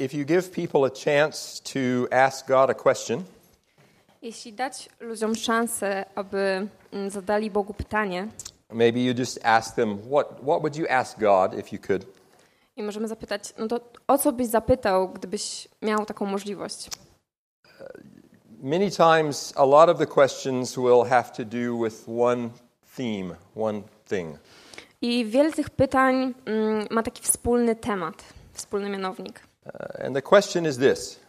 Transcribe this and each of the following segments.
If you give people a chance to ask God a question, Jeśli dać ludziom szansę, aby mm, zadali Bogu pytanie, maybe you just ask them, what, what would you ask God if you could? i możemy zapytać, no to o co byś zapytał, gdybyś miał taką możliwość? Many times, a lot of the questions will have to do with one theme, one thing. I wiele tych pytań mm, ma taki wspólny temat, wspólny mianownik. Uh, and the question is this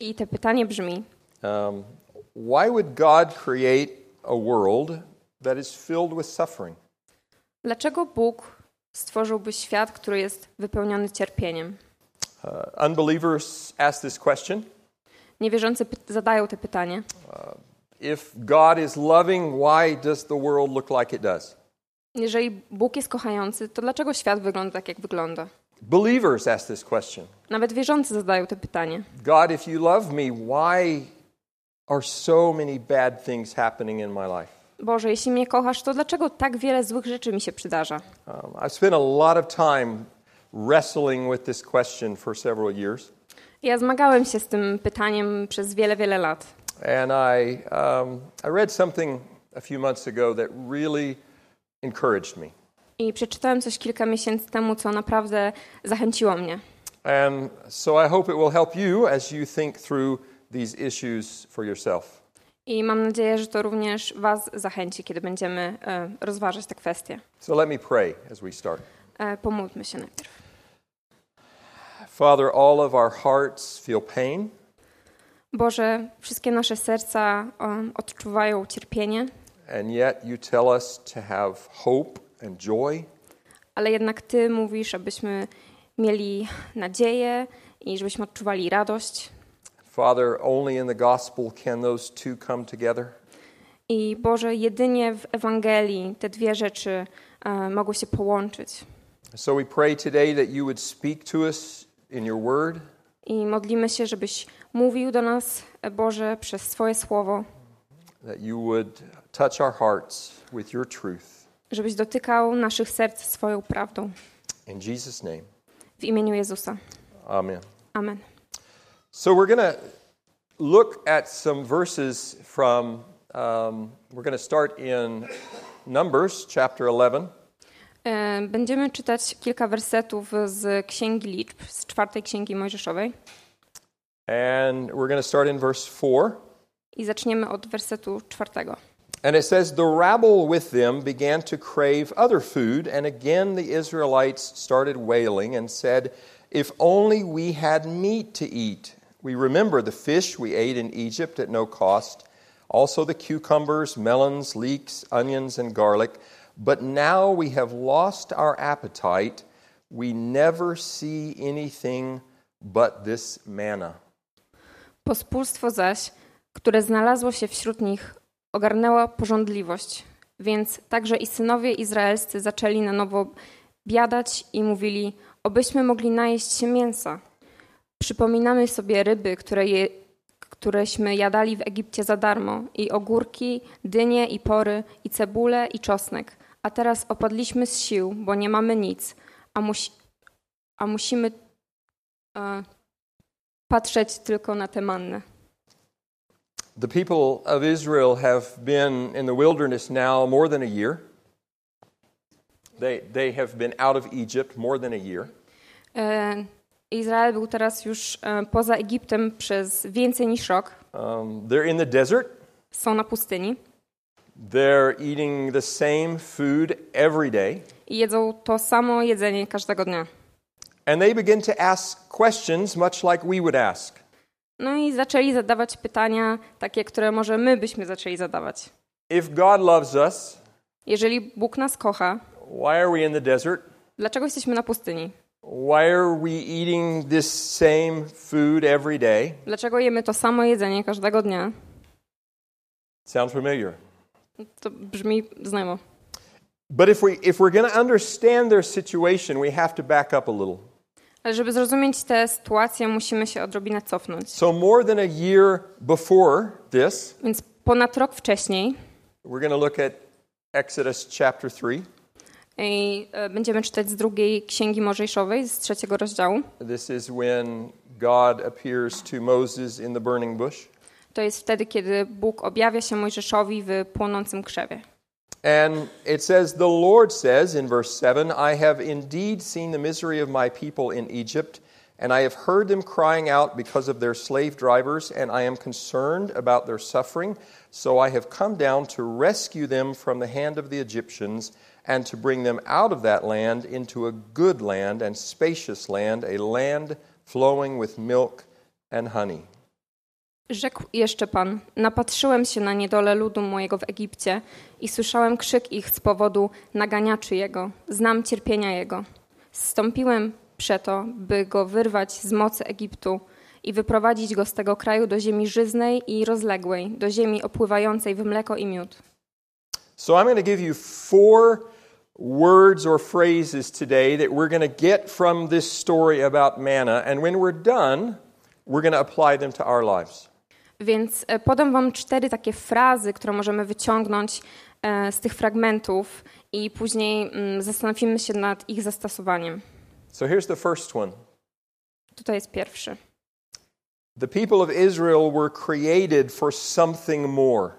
I te pytanie brzmi: um, Why would God create a world that is filled with suffering? Dlaczego Bóg stworzyłby świat, który jest wypełniony cierpieniem? Uh, unbelievers ask this question. Niewierzący zadają te pytanie. If God is loving, why does the world look like it does? Jeżeli Bóg jest kochający, to dlaczego świat wygląda tak, jak wygląda? Believers ask this question. Nawet wierzący zadają te pytanie. God, if you love me, why are so many bad things happening in my life? Boże, jeśli mnie kochasz, to dlaczego tak wiele złych rzeczy mi się przydarza? Um, I've spent a lot of time wrestling with this question for several years, Ja zmagałem się z tym pytaniem przez wiele, wiele lat. and I, um, I read something a few months ago that really encouraged me. I przeczytałem coś kilka miesięcy temu, co naprawdę zachęciło mnie. And so I hope it will help you as you think through these issues for yourself. I mam nadzieję, że to również Was zachęci, kiedy będziemy e, rozważać te kwestie. So let me pray as we start. E, pomódlmy się najpierw. Father, all of our hearts feel pain. Boże, wszystkie nasze serca um, odczuwają cierpienie, And yet you tell us to have hope and joy. ale jednak Ty mówisz, abyśmy mieli nadzieję i żebyśmy odczuwali radość. Father, only in the gospel can those two come together. I Boże, jedynie w Ewangelii te dwie rzeczy e, mogą się połączyć. So we pray today that you would speak to us in your word, I modlimy się, żebyś mówił do nas, e, Boże, przez swoje słowo, that you would touch our hearts with your truth. Żebyś dotykał naszych serc swoją prawdą. In Jesus' name, W imieniu Jezusa. amen. Amen. So we're going to look at some verses from, um, we're going to start in Numbers chapter 11. E, Będziemy czytać kilka wersetów z Księgi Liczb, z czwartej Księgi Mojżeszowej. And we're going to start in verse 4. I zaczniemy od wersetu czwartego. And it says, The rabble with them began to crave other food, and again the Israelites started wailing and said, If only we had meat to eat. We remember the fish we ate in Egypt at no cost, also the cucumbers, melons, leeks, onions, and garlic. But now we have lost our appetite. We never see anything but this manna. Pospólstwo zaś, które znalazło się wśród nich, ogarnęła porządliwość, więc także i synowie izraelscy zaczęli na nowo biadać i mówili, obyśmy mogli najeść się mięsa. Przypominamy sobie ryby, które je, któreśmy jadali w Egipcie za darmo, i ogórki, dynie i pory, i cebulę i czosnek. A teraz opadliśmy z sił, bo nie mamy nic, a, musi, a musimy e, patrzeć tylko na tę mannę. The people of Israel have been in the wilderness now more than a year. They, they have been out of Egypt more than a year. Izrael był teraz już poza Egiptem przez więcej niż rok. Um, they're in the desert. Są na pustyni They're eating the same food every day. i jedzą to samo jedzenie każdego dnia. And they begin to ask questions much like we would ask. No i zaczęli zadawać pytania takie, które może my byśmy zaczęli zadawać. If God loves us, Jeżeli Bóg nas kocha, why are we in the desert? dlaczego jesteśmy na pustyni? Why are we eating this same food every day? Dlaczego jemy to samo jedzenie każdego dnia? Sounds familiar. To brzmi znajomo. But if, we, if we're going to understand their situation, we have to back up a little. Ale żeby zrozumieć tę sytuację, musimy się odrobinę cofnąć. So, more than a year before this, Więc ponad rok wcześniej we're going to look at Exodus chapter 3. I e, będziemy czytać z drugiej Księgi Mojżeszowej, z trzeciego rozdziału. This is when God appears to Moses in the burning bush. To jest wtedy, kiedy Bóg objawia się Mojżeszowi w płonącym krzewie. And it says, The Lord says in verse 7 I have indeed seen the misery of my people in Egypt, and I have heard them crying out because of their slave drivers, and I am concerned about their suffering. So I have come down to rescue them from the hand of the Egyptians and to bring them out of that land into a good land and spacious land, a land flowing with milk and honey. Rzekł jeszcze Pan: Napatrzyłem się na niedolę ludu mojego w Egipcie i słyszałem krzyk ich z powodu naganiaczy jego. Znam cierpienia jego. Zstąpiłem przeto, by go wyrwać z mocy Egiptu i wyprowadzić go z tego kraju do ziemi żyznej i rozległej, do ziemi opływającej w mleko i miód. So I'm going to give you four words or phrases today that we're going to get from this story about manna. And when we're done, we're going to apply them to our lives. Więc e, podam Wam cztery takie frazy, które możemy wyciągnąć e, z tych fragmentów i później mm, zastanowimy się nad ich zastosowaniem. So here's the first one Tutaj jest pierwszy. The people of Israel were created for something more.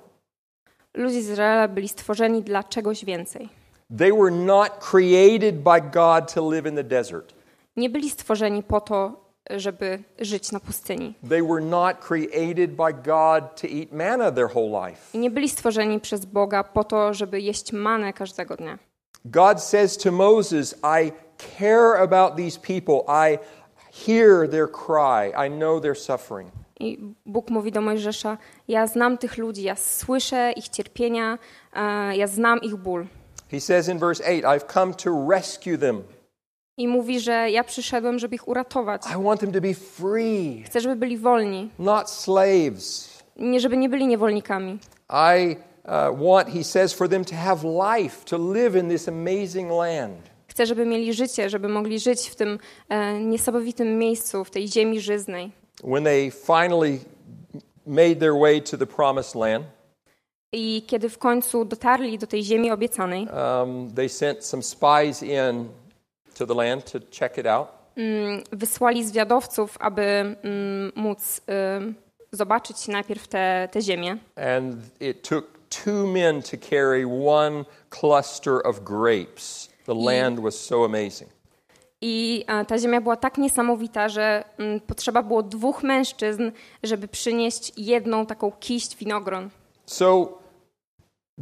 Ludzie z Izraela byli stworzeni dla czegoś więcej. They were not created by God to live in the desert. Nie byli stworzeni po to, żeby żyć na pustyni. They were not created by God to eat manna their whole life. I nie byli stworzeni przez Boga po to, żeby jeść manę każdego dnia. God says to Moses, I care about these people. I hear their cry. I know their suffering. I Bóg mówi do Mojżesza: Ja znam tych ludzi, ja słyszę ich cierpienia, e, ja znam ich ból. He says in verse 8, I've come to rescue them. I mówi, że ja przyszedłem, żeby ich uratować. I want them to be free, Chcę, żeby byli wolni, not slaves. nie żeby nie byli niewolnikami. I uh, want, he says, for them to have life, to live in this amazing land. Chcę, żeby mieli życie, żeby mogli żyć w tym e, niesamowitym miejscu, w tej ziemi żyznej. When they finally made their way to the promised land, I kiedy w końcu dotarli do tej ziemi obiecanej, um, they sent some spies in to the land to check it out. mm, wysłali zwiadowców, aby mm, móc zobaczyć najpierw tę te ziemię. And it took two men to carry one cluster of grapes. The land was so amazing. I ta ziemia była tak niesamowita, że mm, potrzeba było dwóch mężczyzn, żeby przynieść jedną taką kiść winogron. So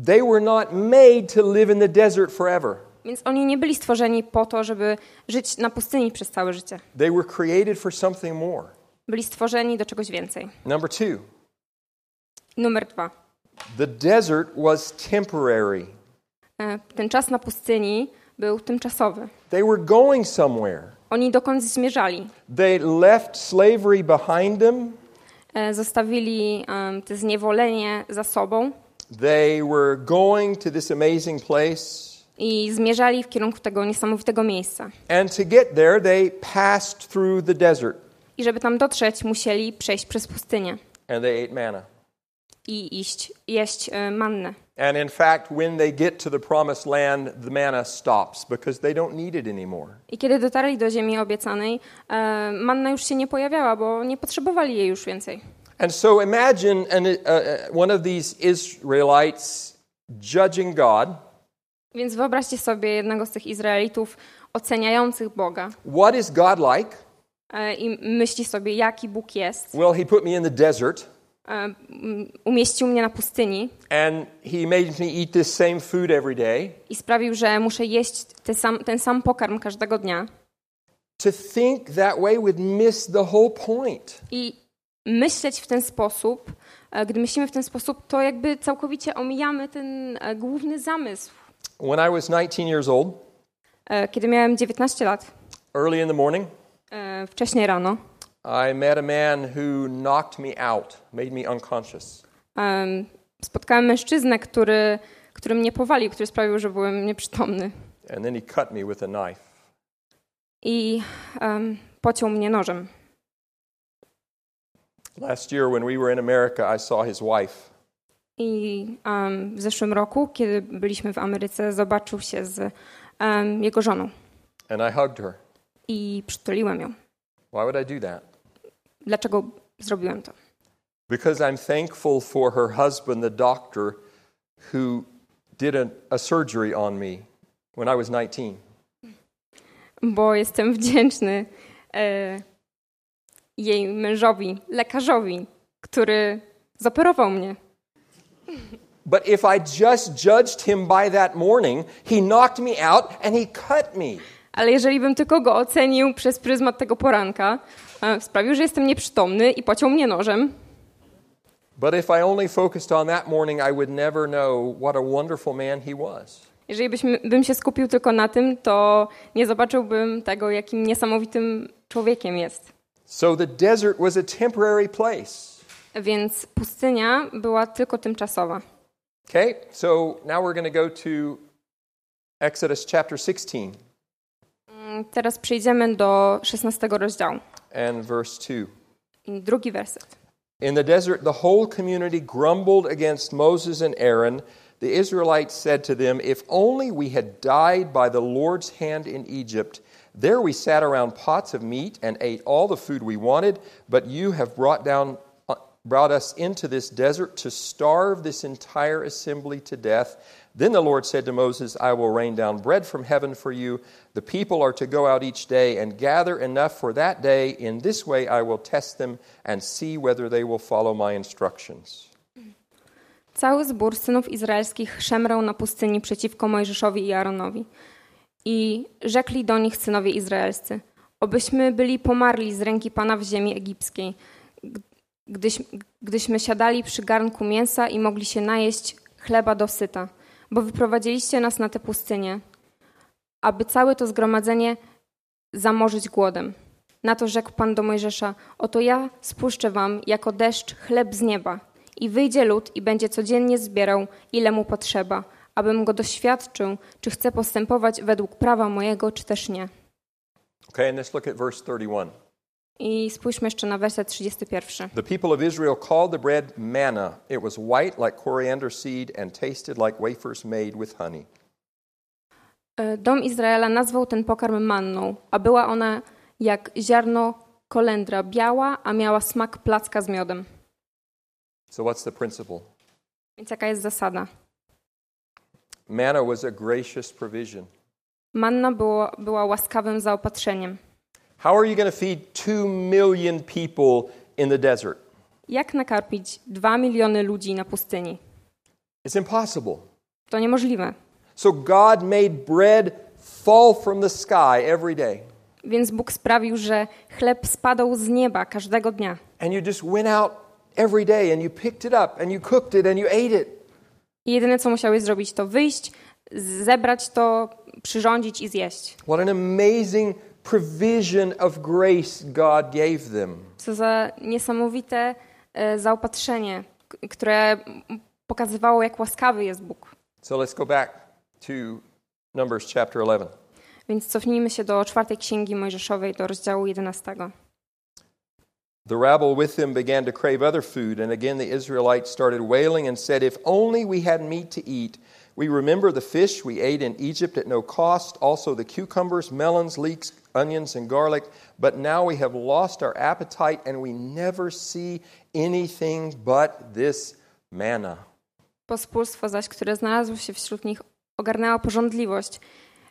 they were not made to live in the desert forever. Więc oni nie byli stworzeni po to, żeby żyć na pustyni przez całe życie. They were created for something more. Byli stworzeni do czegoś więcej. Number two, Numer dwa. the desert was temporary. E, Ten czas na pustyni był tymczasowy. They were going somewhere. Oni dokąd zmierzali? They left slavery behind them. E, Zostawili em, te zniewolenie za sobą They were going to this amazing place. I zmierzali w kierunku tego niesamowitego miejsca. And to get there, they passed through the desert I żeby tam dotrzeć, musieli przejść przez pustynię and they ate manna. i iść, jeść e, mannę. And in fact, when they get to the promised land, the manna stops because they don't need it anymore. I kiedy dotarli do ziemi obiecanej, e, manna już się nie pojawiała, bo nie potrzebowali jej już więcej. And so imagine an, uh, uh, one of these Israelites judging God. Więc wyobraźcie sobie jednego z tych Izraelitów oceniających Boga What is God like? e, i myśli sobie, jaki Bóg jest. Well, he put me in the desert E, umieścił mnie na pustyni and he made me eat this same food every day. i sprawił, że muszę jeść ten sam, ten sam pokarm każdego dnia. To think that way would miss the whole point. I myśleć w ten sposób, e, gdy myślimy w ten sposób, to jakby całkowicie omijamy ten główny zamysł. When I was 19 years old, E, Kiedy miałem 19 lat, early in the morning, e, wcześniej rano, I met a man who knocked me out, made me unconscious. em, spotkałem mężczyznę, który, który mnie powalił, który sprawił, że byłem nieprzytomny. And then he cut me with a knife. I em, pociął mnie nożem. Last year, when we were in America, I saw his wife. I w zeszłym roku, kiedy byliśmy w Ameryce, zobaczył się z jego żoną. And I hugged her. I przytuliłem ją. Why would I do that? Dlaczego zrobiłem to? Because I'm thankful for her husband, the doctor, who did a, a surgery on me when I was 19. Bo jestem wdzięczny e, jej mężowi, lekarzowi, który zoperował mnie. But if I just judged him by that morning, he knocked me out and he cut me. Ale jeżeli bym tylko go ocenił przez pryzmat tego poranka, e, sprawił, że jestem nieprzytomny i pociął mnie nożem. But if I only focused on that morning, I would never know what a wonderful man he was. Jeżeli byśmy, bym się skupił tylko na tym, to nie zobaczyłbym tego, jakim niesamowitym człowiekiem jest. So the desert was a temporary place. Więc pustynia była tylko tymczasowa. Okay, so now we're going to go to Exodus chapter 16 Mm, Teraz przejdziemy do 16 rozdziału. and verse 2. I Drugi werset. In the desert, the whole community grumbled against Moses and Aaron. The Israelites said to them, If only we had died by the Lord's hand in Egypt. There we sat around pots of meat and ate all the food we wanted, but you have brought, down, brought us into this desert to starve this entire assembly to death. Then the Lord said to Moses, I will rain down bread from heaven for you. The people are to go out each day and gather enough for that day. In this way I will test them and see whether they will follow my instructions. Cały zbór synów izraelskich szemrał na pustyni przeciwko Mojżeszowi i Aaronowi. I rzekli do nich synowie izraelscy: Obyśmy byli pomarli z ręki Pana w ziemi egipskiej, gdyś, gdyśmy siadali przy garnku mięsa i mogli się najeść chleba dosyta, bo wyprowadziliście nas na tę pustynię, aby całe to zgromadzenie zamorzyć głodem. Na to rzekł Pan do Mojżesza: Oto ja spuszczę wam jako deszcz chleb z nieba. I wyjdzie lud i będzie codziennie zbierał, ile mu potrzeba, abym go doświadczył, czy chce postępować według prawa mojego, czy też nie. Okay, and let's look at verse 31. I spójrzmy jeszcze na werset 31. The people of Israel called the bread manna. It was white like coriander seed and tasted like wafers made with honey. E, Dom Izraela nazwał ten pokarm manną, a była ona jak ziarno kolendra, biała, a miała smak placka z miodem. So, what's the principle? Więc jaka jest zasada? Manna was a gracious provision. Manna było, była łaskawym zaopatrzeniem. How are you going to feed two million people in the desert? Jak nakarmić dwa miliony ludzi na pustyni? It's impossible. To niemożliwe. So, God made bread fall from the sky every day. Więc Bóg sprawił, że chleb spadał z nieba każdego dnia. And you just went out every day and you picked it up and you cooked it and you ate it. I jedyne, co musiałeś zrobić, to wyjść, zebrać to, przyrządzić i zjeść. What an amazing provision of grace God gave them. Co za niesamowite zaopatrzenie, które pokazywało, jak łaskawy jest Bóg. So let's go back to Numbers chapter 11. Więc cofnijmy się do czwartej księgi Mojżeszowej, do rozdziału 11. The rabble with them began to crave other food, and again the Israelites started wailing and said, If only we had meat to eat. We remember the fish we ate in Egypt at no cost, also the cucumbers, melons, leeks, onions, and garlic. But now we have lost our appetite, and we never see anything but this manna. Pospólstwo zaś, które znalazło się wśród nich, ogarnęła porządliwość.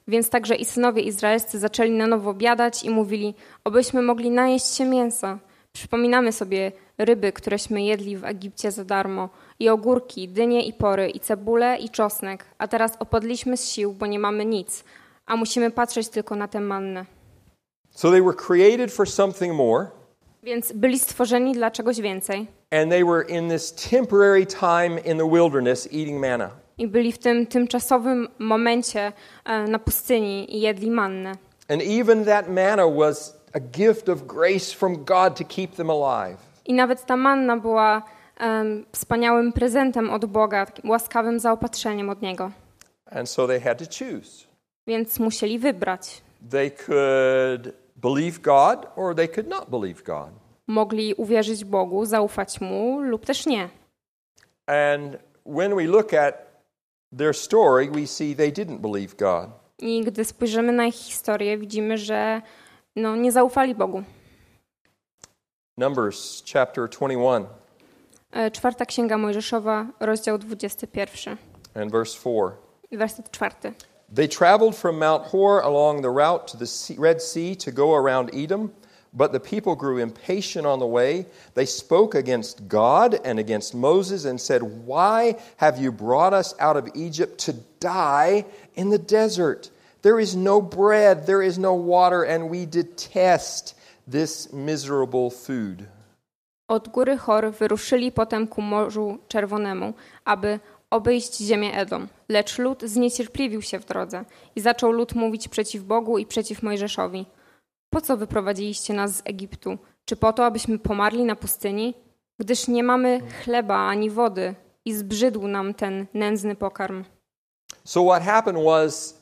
Więc także i synowie izraelscy zaczęli na nowo biadać i mówili, obyśmy mogli najeść się mięsa. Przypominamy sobie ryby, któreśmy jedli w Egipcie za darmo, i ogórki, dynie i pory, i cebulę i czosnek, a teraz opadliśmy z sił, bo nie mamy nic, a musimy patrzeć tylko na tę mannę. So they were created for something more, Więc byli stworzeni dla czegoś więcej and they were in this temporary time in the wilderness eating manna. i byli w tym tymczasowym momencie e, na pustyni i jedli mannę. And even that manna was a gift of grace from God to keep them alive. I nawet ta manna była em, wspaniałym prezentem od Boga, łaskawym zaopatrzeniem od Niego. And so they had to choose. Więc musieli wybrać. They could believe God or they could not believe God. Mogli uwierzyć Bogu, zaufać Mu lub też nie. And when we look at their story, we see they didn't believe God. I gdy spojrzymy na ich historię, widzimy, że no, nie zaufali Bogu. Numbers chapter 21 E, Czwarta Księga Mojżeszowa, rozdział 21, and verse 4. werset czwarty. They traveled from Mount Hor along the route to the Red Sea to go around Edom, but the people grew impatient on the way. They spoke against God and against Moses and said, Why have you brought us out of Egypt to die in the desert? There is no bread, there is no water, and we detest this miserable food. Od góry Chor wyruszyli potem ku Morzu Czerwonemu, aby obejść ziemię Edom. Lecz lud zniecierpliwił się w drodze i zaczął lud mówić przeciw Bogu i przeciw Mojżeszowi. Po co wyprowadziliście nas z Egiptu? Czy po to, abyśmy pomarli na pustyni? Gdyż nie mamy chleba ani wody i zbrzydł nam ten nędzny pokarm. So, what happened was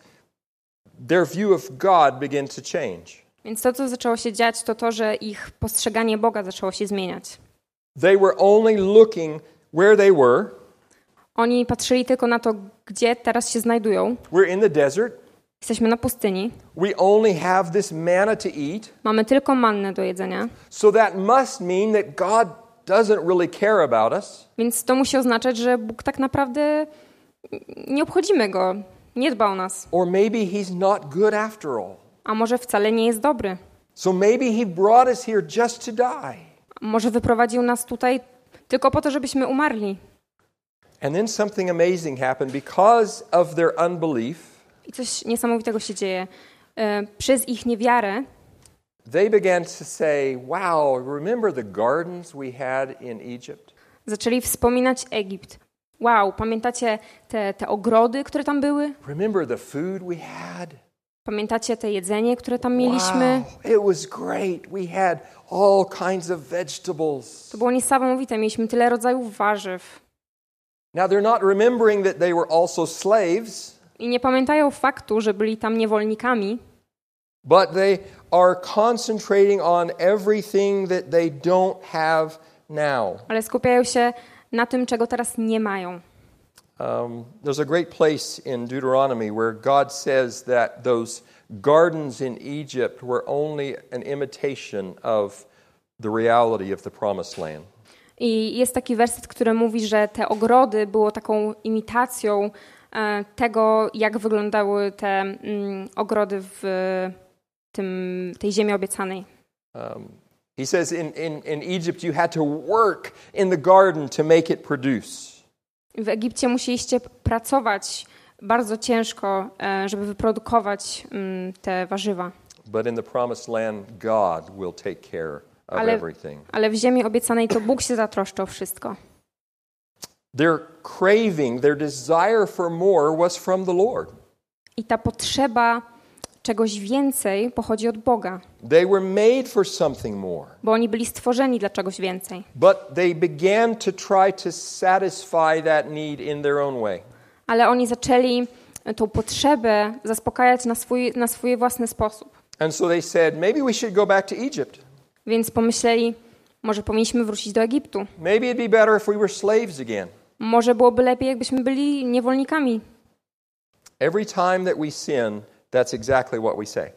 their view of God began to change. Więc to, co zaczęło się dziać, to to, że ich postrzeganie Boga zaczęło się zmieniać. They were only looking where they were. Oni patrzyli tylko na to, gdzie teraz się znajdują. We're in the desert. Jesteśmy na pustyni. We only have this manna to eat. Mamy tylko mannę do jedzenia. So that must mean that God doesn't really care about us. Więc to musi oznaczać, że Bóg tak naprawdę nie obchodzimy go, nie dba o nas. Or maybe He's not good after all. A może wcale nie jest dobry. So maybe He brought us here just to die. Może wyprowadził nas tutaj tylko po to, żebyśmy umarli. And then something amazing happened because of their unbelief. I coś niesamowitego się dzieje. E, Przez ich niewiarę They began to say, Wow, remember the gardens we had in Egypt? zaczęli wspominać Egipt. Wow, pamiętacie te, te ogrody, które tam były? Remember the food we had? Pamiętacie te jedzenie, które tam mieliśmy? Wow, it was great. We had all kinds of vegetables. To było niesamowite. Mieliśmy tyle rodzajów warzyw. Now, they're not remembering that they were also slaves, I nie pamiętają faktu, że byli tam niewolnikami, but they are concentrating on everything that they don't have now. ale skupiają się na tym, czego teraz nie mają. Um, there's a great place in Deuteronomy where God says that those gardens in Egypt were only an imitation of the reality of the promised land. I jest taki werset, który mówi, że te ogrody było taką imitacją e, tego, jak wyglądały te mm, ogrody w tym, tej ziemi obiecanej. Um, he says in, in, in Egypt you had to work in the garden to make it produce. W Egipcie musieliście pracować bardzo ciężko, e, żeby wyprodukować mm, te warzywa. But in the promised land, God will take care Ale, ale w ziemi obiecanej to Bóg się zatroszczy o wszystko. Their craving, their desire for more was from the Lord. I ta potrzeba czegoś więcej pochodzi od Boga, They were made for something more. bo oni byli stworzeni dla czegoś więcej. But they began to try to satisfy that need in their own way. Ale oni zaczęli tą potrzebę zaspokajać na swój, na swój własny sposób. And so they said, maybe we should go back to Egypt. Więc pomyśleli, może powinniśmy wrócić do Egiptu. Maybe it'd be better if we were slaves again. Może byłoby lepiej, jakbyśmy byli niewolnikami. Every time that we sin, that's exactly what we say.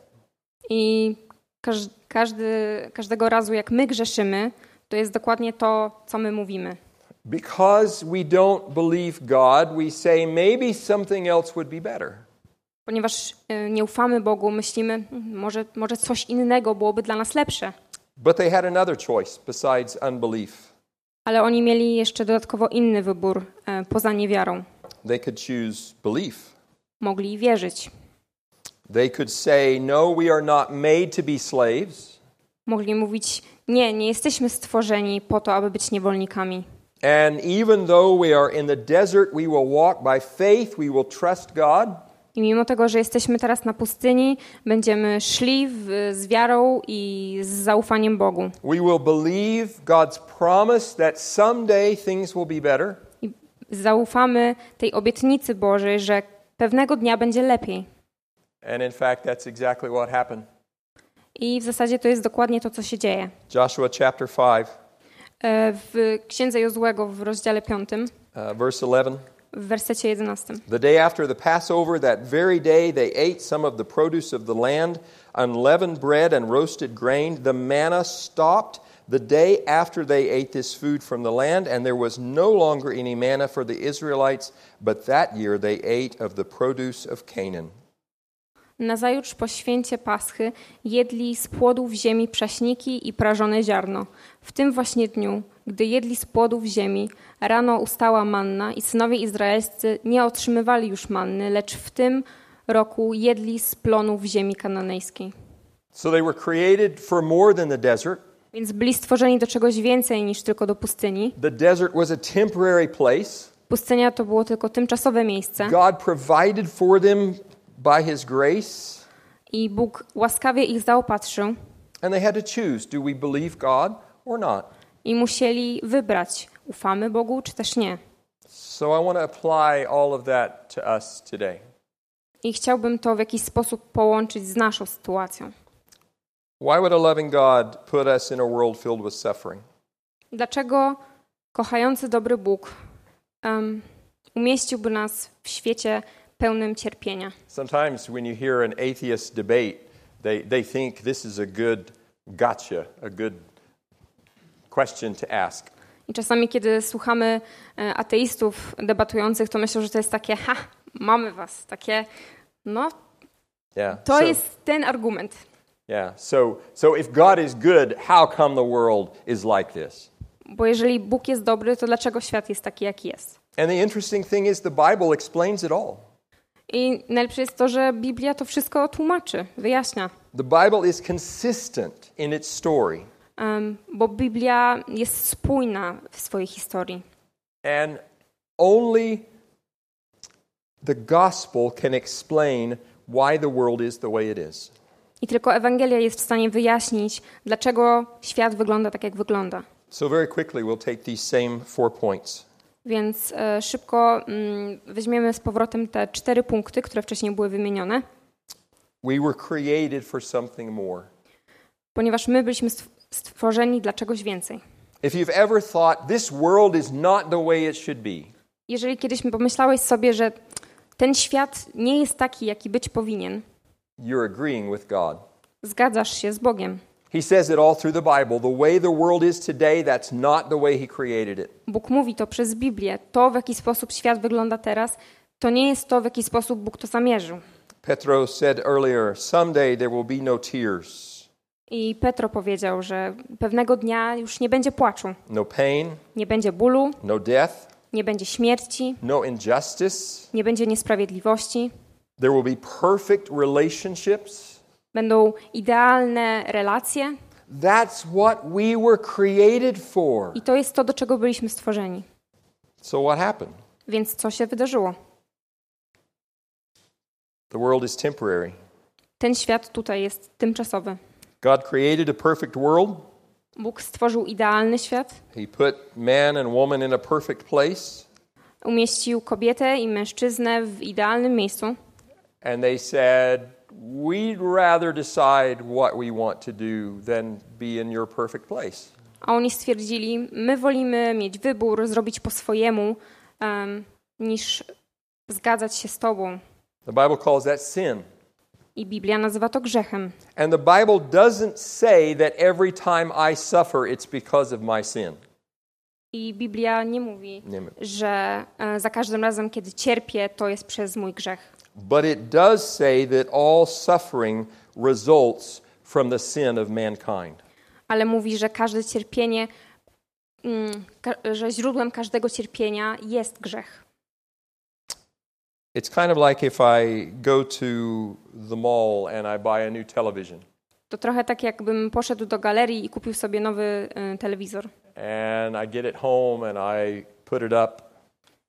I każ, każdy, każdego razu, jak my grzeszymy, to jest dokładnie to, co my mówimy. Because we don't believe God, we say maybe something else would be better. Ponieważ y, nie ufamy Bogu, myślimy, "Mm, może, może coś innego byłoby dla nas lepsze. But they had another choice besides unbelief. Ale oni mieli jeszcze dodatkowo inny wybór e, poza niewiarą. They could choose belief. Mogli wierzyć. They could say, No, we are not made to be slaves. Mogli mówić, nie, nie jesteśmy stworzeni po to, aby być niewolnikami. And even though we are in the desert, we will walk by faith, we will trust God. I mimo tego, że jesteśmy teraz na pustyni, będziemy szli w, z wiarą i z zaufaniem Bogu. We will believe God's promise that someday things will be better. I zaufamy tej obietnicy Bożej, że pewnego dnia będzie lepiej. And in fact, that's exactly what happened. I w zasadzie to jest dokładnie to, co się dzieje. Joshua chapter 5, E, W Księdze Jozłego w rozdziale 5, uh, verse 11. W wersecie 11. The day after the Passover, that very day they ate some of the produce of the land, unleavened bread and roasted grain. The manna stopped the day after they ate this food from the land, and there was no longer any manna for the Israelites, but that year they ate of the produce of Canaan. Nazajutrz po święcie Paschy jedli z płodów ziemi prześniki i prażone ziarno. W tym właśnie dniu, gdy jedli z płodów ziemi, rano ustała manna i synowie izraelscy nie otrzymywali już manny, lecz w tym roku jedli z plonów ziemi kananejskiej. So they were created for more than the desert. Więc byli stworzeni do czegoś więcej niż tylko do pustyni. The desert was a temporary place. Pustynia to było tylko tymczasowe miejsce God provided for them by His grace, i Bóg łaskawie ich zaopatrzył and they had to choose do we believe God or not? i musieli wybrać, ufamy Bogu czy też nie. So I want to apply all of that to us today. I chciałbym to w jakiś sposób połączyć z naszą sytuacją. Why would a loving God put us in a world filled with suffering? Dlaczego kochający dobry Bóg em, umieściłby nas w świecie pełnym cierpienia? Sometimes when you hear an atheist debate, they, they think this is a good gotcha, a good question to ask. I czasami, kiedy słuchamy e, ateistów debatujących, to myślę, że to jest takie, ha, mamy was, takie, no, Yeah. to so, jest ten argument. Yeah. So, so if God is good, how come the world is like this? Bo jeżeli Bóg jest dobry, to dlaczego świat jest taki, jaki jest? And the interesting thing is the Bible explains it all. I najlepsze jest to, że Biblia to wszystko tłumaczy, wyjaśnia. The Bible is consistent in its story. Em, bo Biblia jest spójna w swojej historii. And only the gospel can explain why the world is the way it is. I tylko Ewangelia jest w stanie wyjaśnić, dlaczego świat wygląda tak, jak wygląda. So, very quickly, we'll take these same four points. Więc e, szybko mm, weźmiemy z powrotem te cztery punkty, które wcześniej były wymienione, We were created for something more. ponieważ my byliśmy stw- stworzeni dla czegoś więcej. If you've ever thought this world is not the way it should be, Jeżeli kiedyś pomyślałeś sobie, że ten świat nie jest taki, jaki być powinien, you're agreeing with God. zgadzasz się z Bogiem. He says it all through the Bible. The way the world is today, that's not the way He created it. Bóg mówi to przez Biblię. To, w jaki sposób świat wygląda teraz, to nie jest to, w jaki sposób Bóg to zamierzył. Petro said earlier, someday there will be no tears, I Petro powiedział, że pewnego dnia już nie będzie płaczu, no pain, nie będzie bólu, no death, nie będzie śmierci, no injustice. nie będzie niesprawiedliwości. There will be perfect relationships. Będą idealne relacje That's what we were created for. i to jest to, do czego byliśmy stworzeni. So, what happened? Więc co się wydarzyło? The world is temporary. Ten świat tutaj jest tymczasowy. God created a perfect world. Bóg stworzył idealny świat, He put man and woman in a perfect place, umieścił kobietę i mężczyznę w idealnym miejscu and they said, We'd rather decide what we want to do than be in your perfect place. A oni stwierdzili, my wolimy mieć wybór, zrobić po swojemu, em, niż zgadzać się z Tobą. The Bible calls that sin. I Biblia nazywa to grzechem. And the Bible doesn't say that every time I suffer, it's because of my sin. I Biblia nie mówi, Nie że e, za każdym razem, kiedy cierpię, to jest przez mój grzech. But it does say that all suffering results from the sin of mankind. Ale mówi, że każde cierpienie, mm, że źródłem każdego cierpienia jest grzech. It's kind of like if I go to the mall and I buy a new television To trochę tak, jakbym poszedł do galerii i kupił sobie nowy e, telewizor. and I get it home and I put it up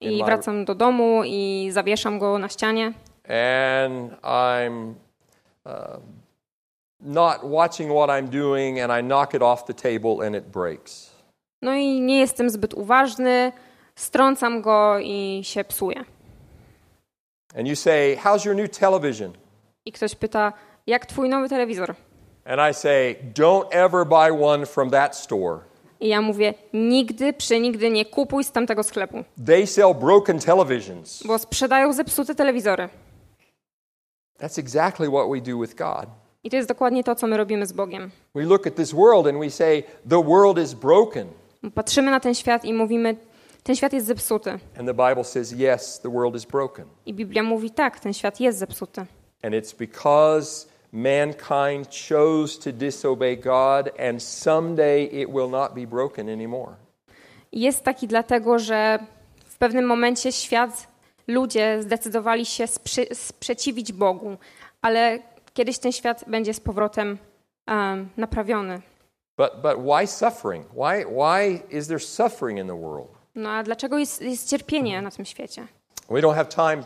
I wracam do domu i zawieszam go na ścianie. And I'm uh, not watching what I'm doing and I knock it off the table and it breaks. No i nie jestem zbyt uważny, strącam go i się psuje. And you say, How's your new television? I ktoś pyta, jak twój nowy telewizor? And I say, Don't ever buy one from that store. I ja mówię, nigdy, przenigdy nie kupuj z tamtego sklepu, They sell broken televisions. bo sprzedają zepsute telewizory. That's exactly what we do with God. I to jest dokładnie to, co my robimy z Bogiem. We look at this world and we say, the world is broken. Patrzymy na ten świat i mówimy, ten świat jest zepsuty. And the Bible says, yes, the world is broken. I Biblia mówi, tak, ten świat jest zepsuty. And it's because mankind chose to disobey God, and someday it will not be broken anymore. Jest taki dlatego, że w pewnym momencie świat, ludzie zdecydowali się sprzy- sprzeciwić Bogu, ale kiedyś ten świat będzie z powrotem um, naprawiony. But, but why suffering? Why, why is there suffering in the world? No a dlaczego jest, jest cierpienie na tym świecie? We don't have time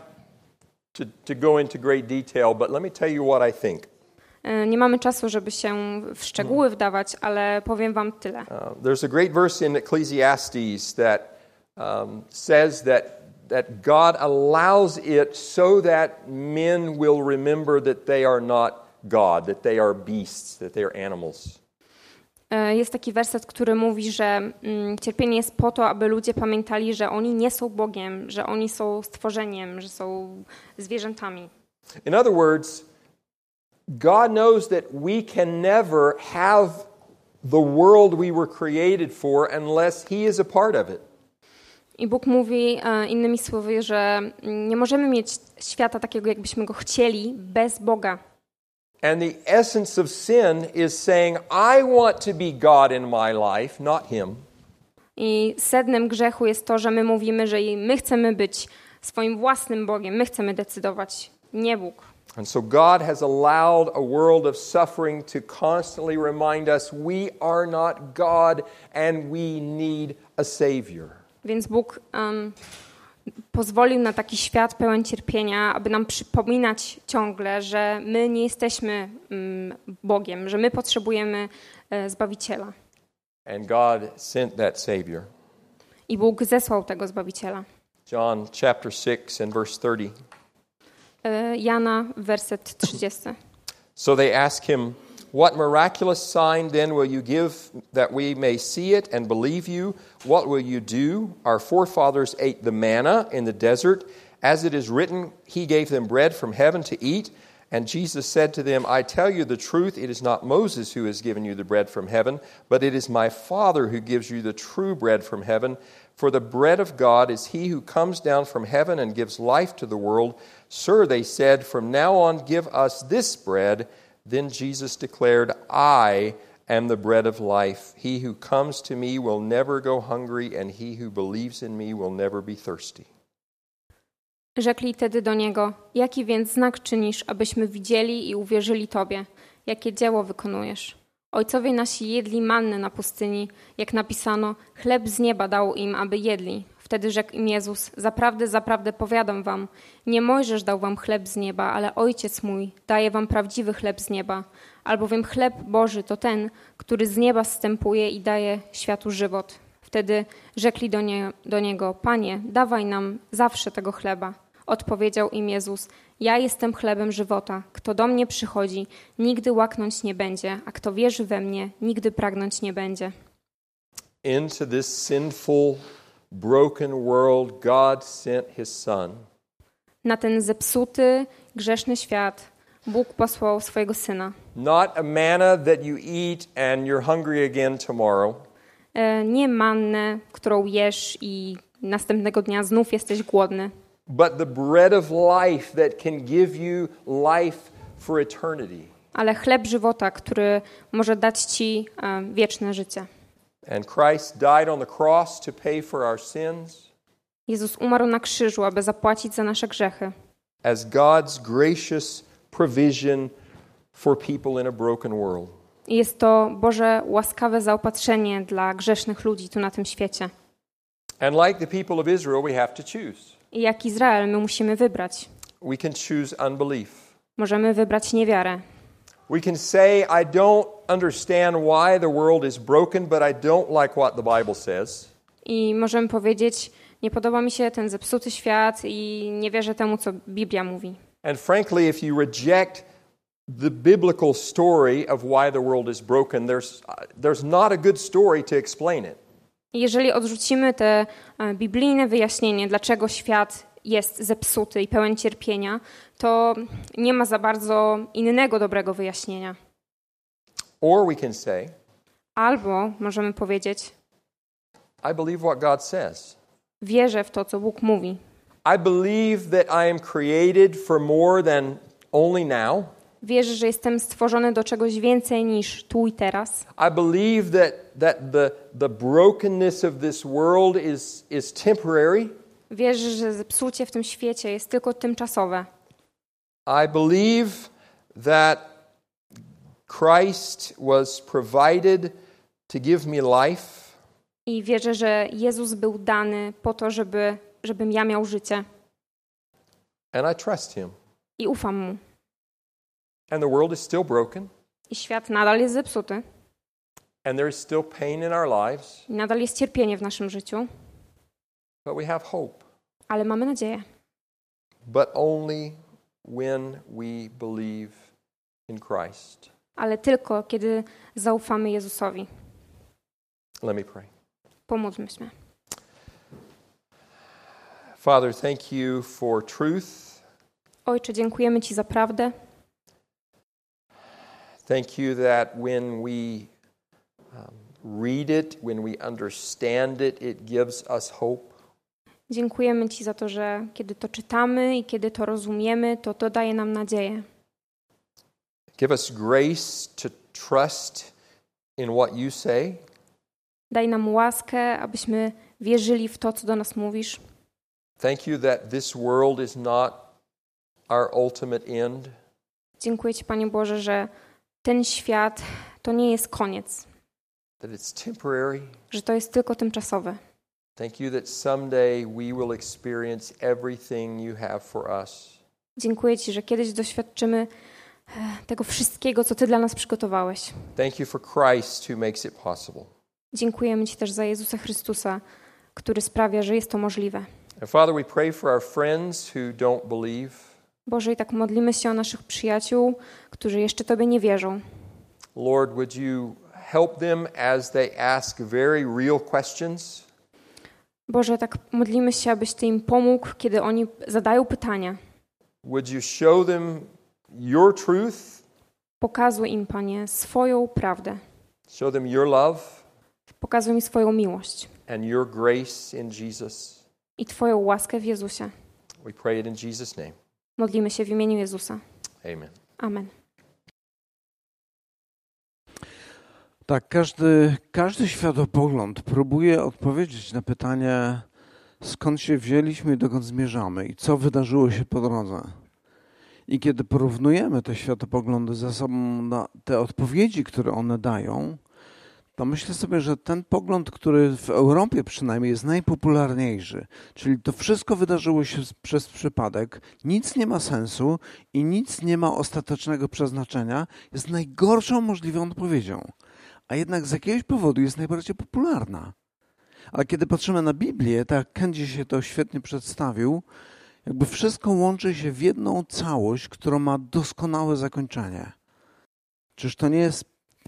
to, to go into great detail, but let me tell you what I think. E, Nie mamy czasu, żeby się w szczegóły wdawać, ale powiem wam tyle. Uh, there's a great verse in Ecclesiastes that um, says that, that God allows it so that men will remember that they are not God, that they are beasts, that they are animals. Jest taki werset, który mówi, że mm, cierpienie jest po to, aby ludzie pamiętali, że oni nie są Bogiem, że oni są stworzeniem, że są zwierzętami. In other words, God knows that we can never have the world we were created for unless He is a part of it. I Bóg mówi e, innymi słowy, że nie możemy mieć świata takiego, jakbyśmy go chcieli, bez Boga. And the essence of sin is saying, I want to be God in my life, not Him. I sednem grzechu jest to, że my mówimy, że my chcemy być swoim własnym Bogiem, my chcemy decydować, nie Bóg. And so God has allowed a world of suffering to constantly remind us we are not God and we need a Savior. Więc Bóg em, pozwolił na taki świat pełen cierpienia, aby nam przypominać ciągle, że my nie jesteśmy mm, Bogiem, że my potrzebujemy e, Zbawiciela. And God sent that Savior. I Bóg zesłał tego Zbawiciela. John chapter 6 and verse 30. E, Jana, werset 30. So they ask him, What miraculous sign then will you give that we may see it and believe you? What will you do? Our forefathers ate the manna in the desert. As it is written, He gave them bread from heaven to eat. And Jesus said to them, I tell you the truth, it is not Moses who has given you the bread from heaven, but it is my Father who gives you the true bread from heaven. For the bread of God is he who comes down from heaven and gives life to the world. Sir, they said, from now on give us this bread. Then Jesus declared, I am the bread of life. He who comes to me will never go hungry, and he who believes in me will never be thirsty. Rzekli tedy do niego: Jaki więc znak czynisz, abyśmy widzieli i uwierzyli Tobie? Jakie dzieło wykonujesz? Ojcowie nasi jedli mannę na pustyni, jak napisano: Chleb z nieba dał im, aby jedli. Wtedy rzekł im Jezus: Zaprawdę, zaprawdę powiadam wam: Nie Mojżesz dał wam chleb z nieba, ale Ojciec mój daje wam prawdziwy chleb z nieba. Albowiem chleb Boży to ten, który z nieba zstępuje i daje światu żywot. Wtedy rzekli do, nie, do niego: Panie, dawaj nam zawsze tego chleba. Odpowiedział im Jezus: Ja jestem chlebem żywota. Kto do mnie przychodzi, nigdy łaknąć nie będzie, a kto wierzy we mnie, nigdy pragnąć nie będzie. Into this sinful, broken world, God sent his Son. Na ten zepsuty, grzeszny świat Bóg posłał swojego syna. Not a manna that you eat and you're hungry again tomorrow. E, Nie mannę, którą jesz i następnego dnia znów jesteś głodny, but the bread of life that can give you life for eternity. ale chleb żywota, który może dać ci e, wieczne życie. And Christ died on the cross to pay for our sins Jezus umarł na krzyżu, aby zapłacić za nasze grzechy. as God's gracious provision for people in a broken world. Jest to Boże łaskawe zaopatrzenie dla grzesznych ludzi tu na tym świecie. And like the people of Israel, we have to choose. I jak Izrael my musimy wybrać. We can choose unbelief. Możemy wybrać niewiarę. We can say, I don't understand why the world is broken, but I don't like what the Bible says. I możemy powiedzieć, nie podoba mi się ten zepsuty świat i nie wierzę temu, co Biblia mówi. And frankly, if you reject the biblical story of why the world is broken, there's, there's not a good story to explain it. Jeżeli odrzucimy te e, biblijne wyjaśnienie, dlaczego świat jest zepsuty i pełen cierpienia, to nie ma za bardzo innego dobrego wyjaśnienia. Or we can say, Albo możemy powiedzieć, I believe what God says. wierzę w to, co Bóg mówi. I believe that I am created for more than only now. Wierzę, że jestem stworzony do czegoś więcej niż tu i teraz. I believe that, that the, the brokenness of this world is, is temporary. Wierzę, że zepsucie w tym świecie jest tylko tymczasowe. I believe that Christ was provided to give me life. I wierzę, że Jezus był dany po to, żeby, żebym ja miał życie. And I trust him. I ufam mu. And the world is still broken. I świat nadal jest zepsuty. And there is still pain in our lives. I nadal jest cierpienie w naszym życiu. But we have hope. Ale mamy nadzieję. But only when we believe in Christ. Ale tylko kiedy zaufamy Jezusowi. Let me pray. Pomódlmy się. Father, thank you for truth. Ojcze, dziękujemy Ci za prawdę. Thank you that when we um, read it, when we understand it, it gives us hope. Dziękujemy Ci za to, że kiedy to czytamy i kiedy to rozumiemy, to to daje nam nadzieję. Give us grace to trust in what you say. Daj nam łaskę, abyśmy wierzyli w to, co do nas mówisz. Thank you that this world is not our ultimate end. Dziękuję Ci, Panie Boże, że ten świat to nie jest koniec, that it's temporary. że to jest tylko tymczasowe. Thank you that someday we will experience everything you have for us. Dziękuję Ci, że kiedyś doświadczymy e, tego wszystkiego, co Ty dla nas przygotowałeś. Thank you for Christ who makes it possible. Dziękujemy Ci też za Jezusa Chrystusa, który sprawia, że jest to możliwe. And Father, we pray for our friends who don't believe. Boże, i tak modlimy się o naszych przyjaciół, którzy jeszcze Tobie nie wierzą. Lord, would you help them as they ask very real questions? Boże, tak modlimy się, abyś Ty im pomógł, kiedy oni zadają pytania. Would you show them your truth? Pokazuj im, Panie, swoją prawdę. Show them your love Pokazuj im swoją miłość and your grace in Jesus. i Twoją łaskę w Jezusie. We pray it in Jesus' name. Modlimy się w imieniu Jezusa. Amen. Amen. Tak, każdy, każdy światopogląd próbuje odpowiedzieć na pytanie, skąd się wzięliśmy i dokąd zmierzamy i co wydarzyło się po drodze. I kiedy porównujemy te światopoglądy ze sobą na te odpowiedzi, które one dają, to myślę sobie, że ten pogląd, który w Europie przynajmniej jest najpopularniejszy, czyli to wszystko wydarzyło się przez przypadek, nic nie ma sensu i nic nie ma ostatecznego przeznaczenia, jest najgorszą możliwą odpowiedzią a jednak z jakiegoś powodu jest najbardziej popularna. Ale kiedy patrzymy na Biblię, tak jak Kenji się to świetnie przedstawił, jakby wszystko łączy się w jedną całość, która ma doskonałe zakończenie. Czyż to nie jest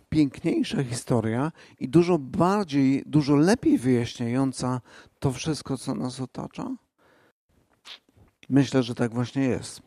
piękniejsza historia i dużo bardziej, dużo lepiej wyjaśniająca to wszystko, co nas otacza? Myślę, że tak właśnie jest.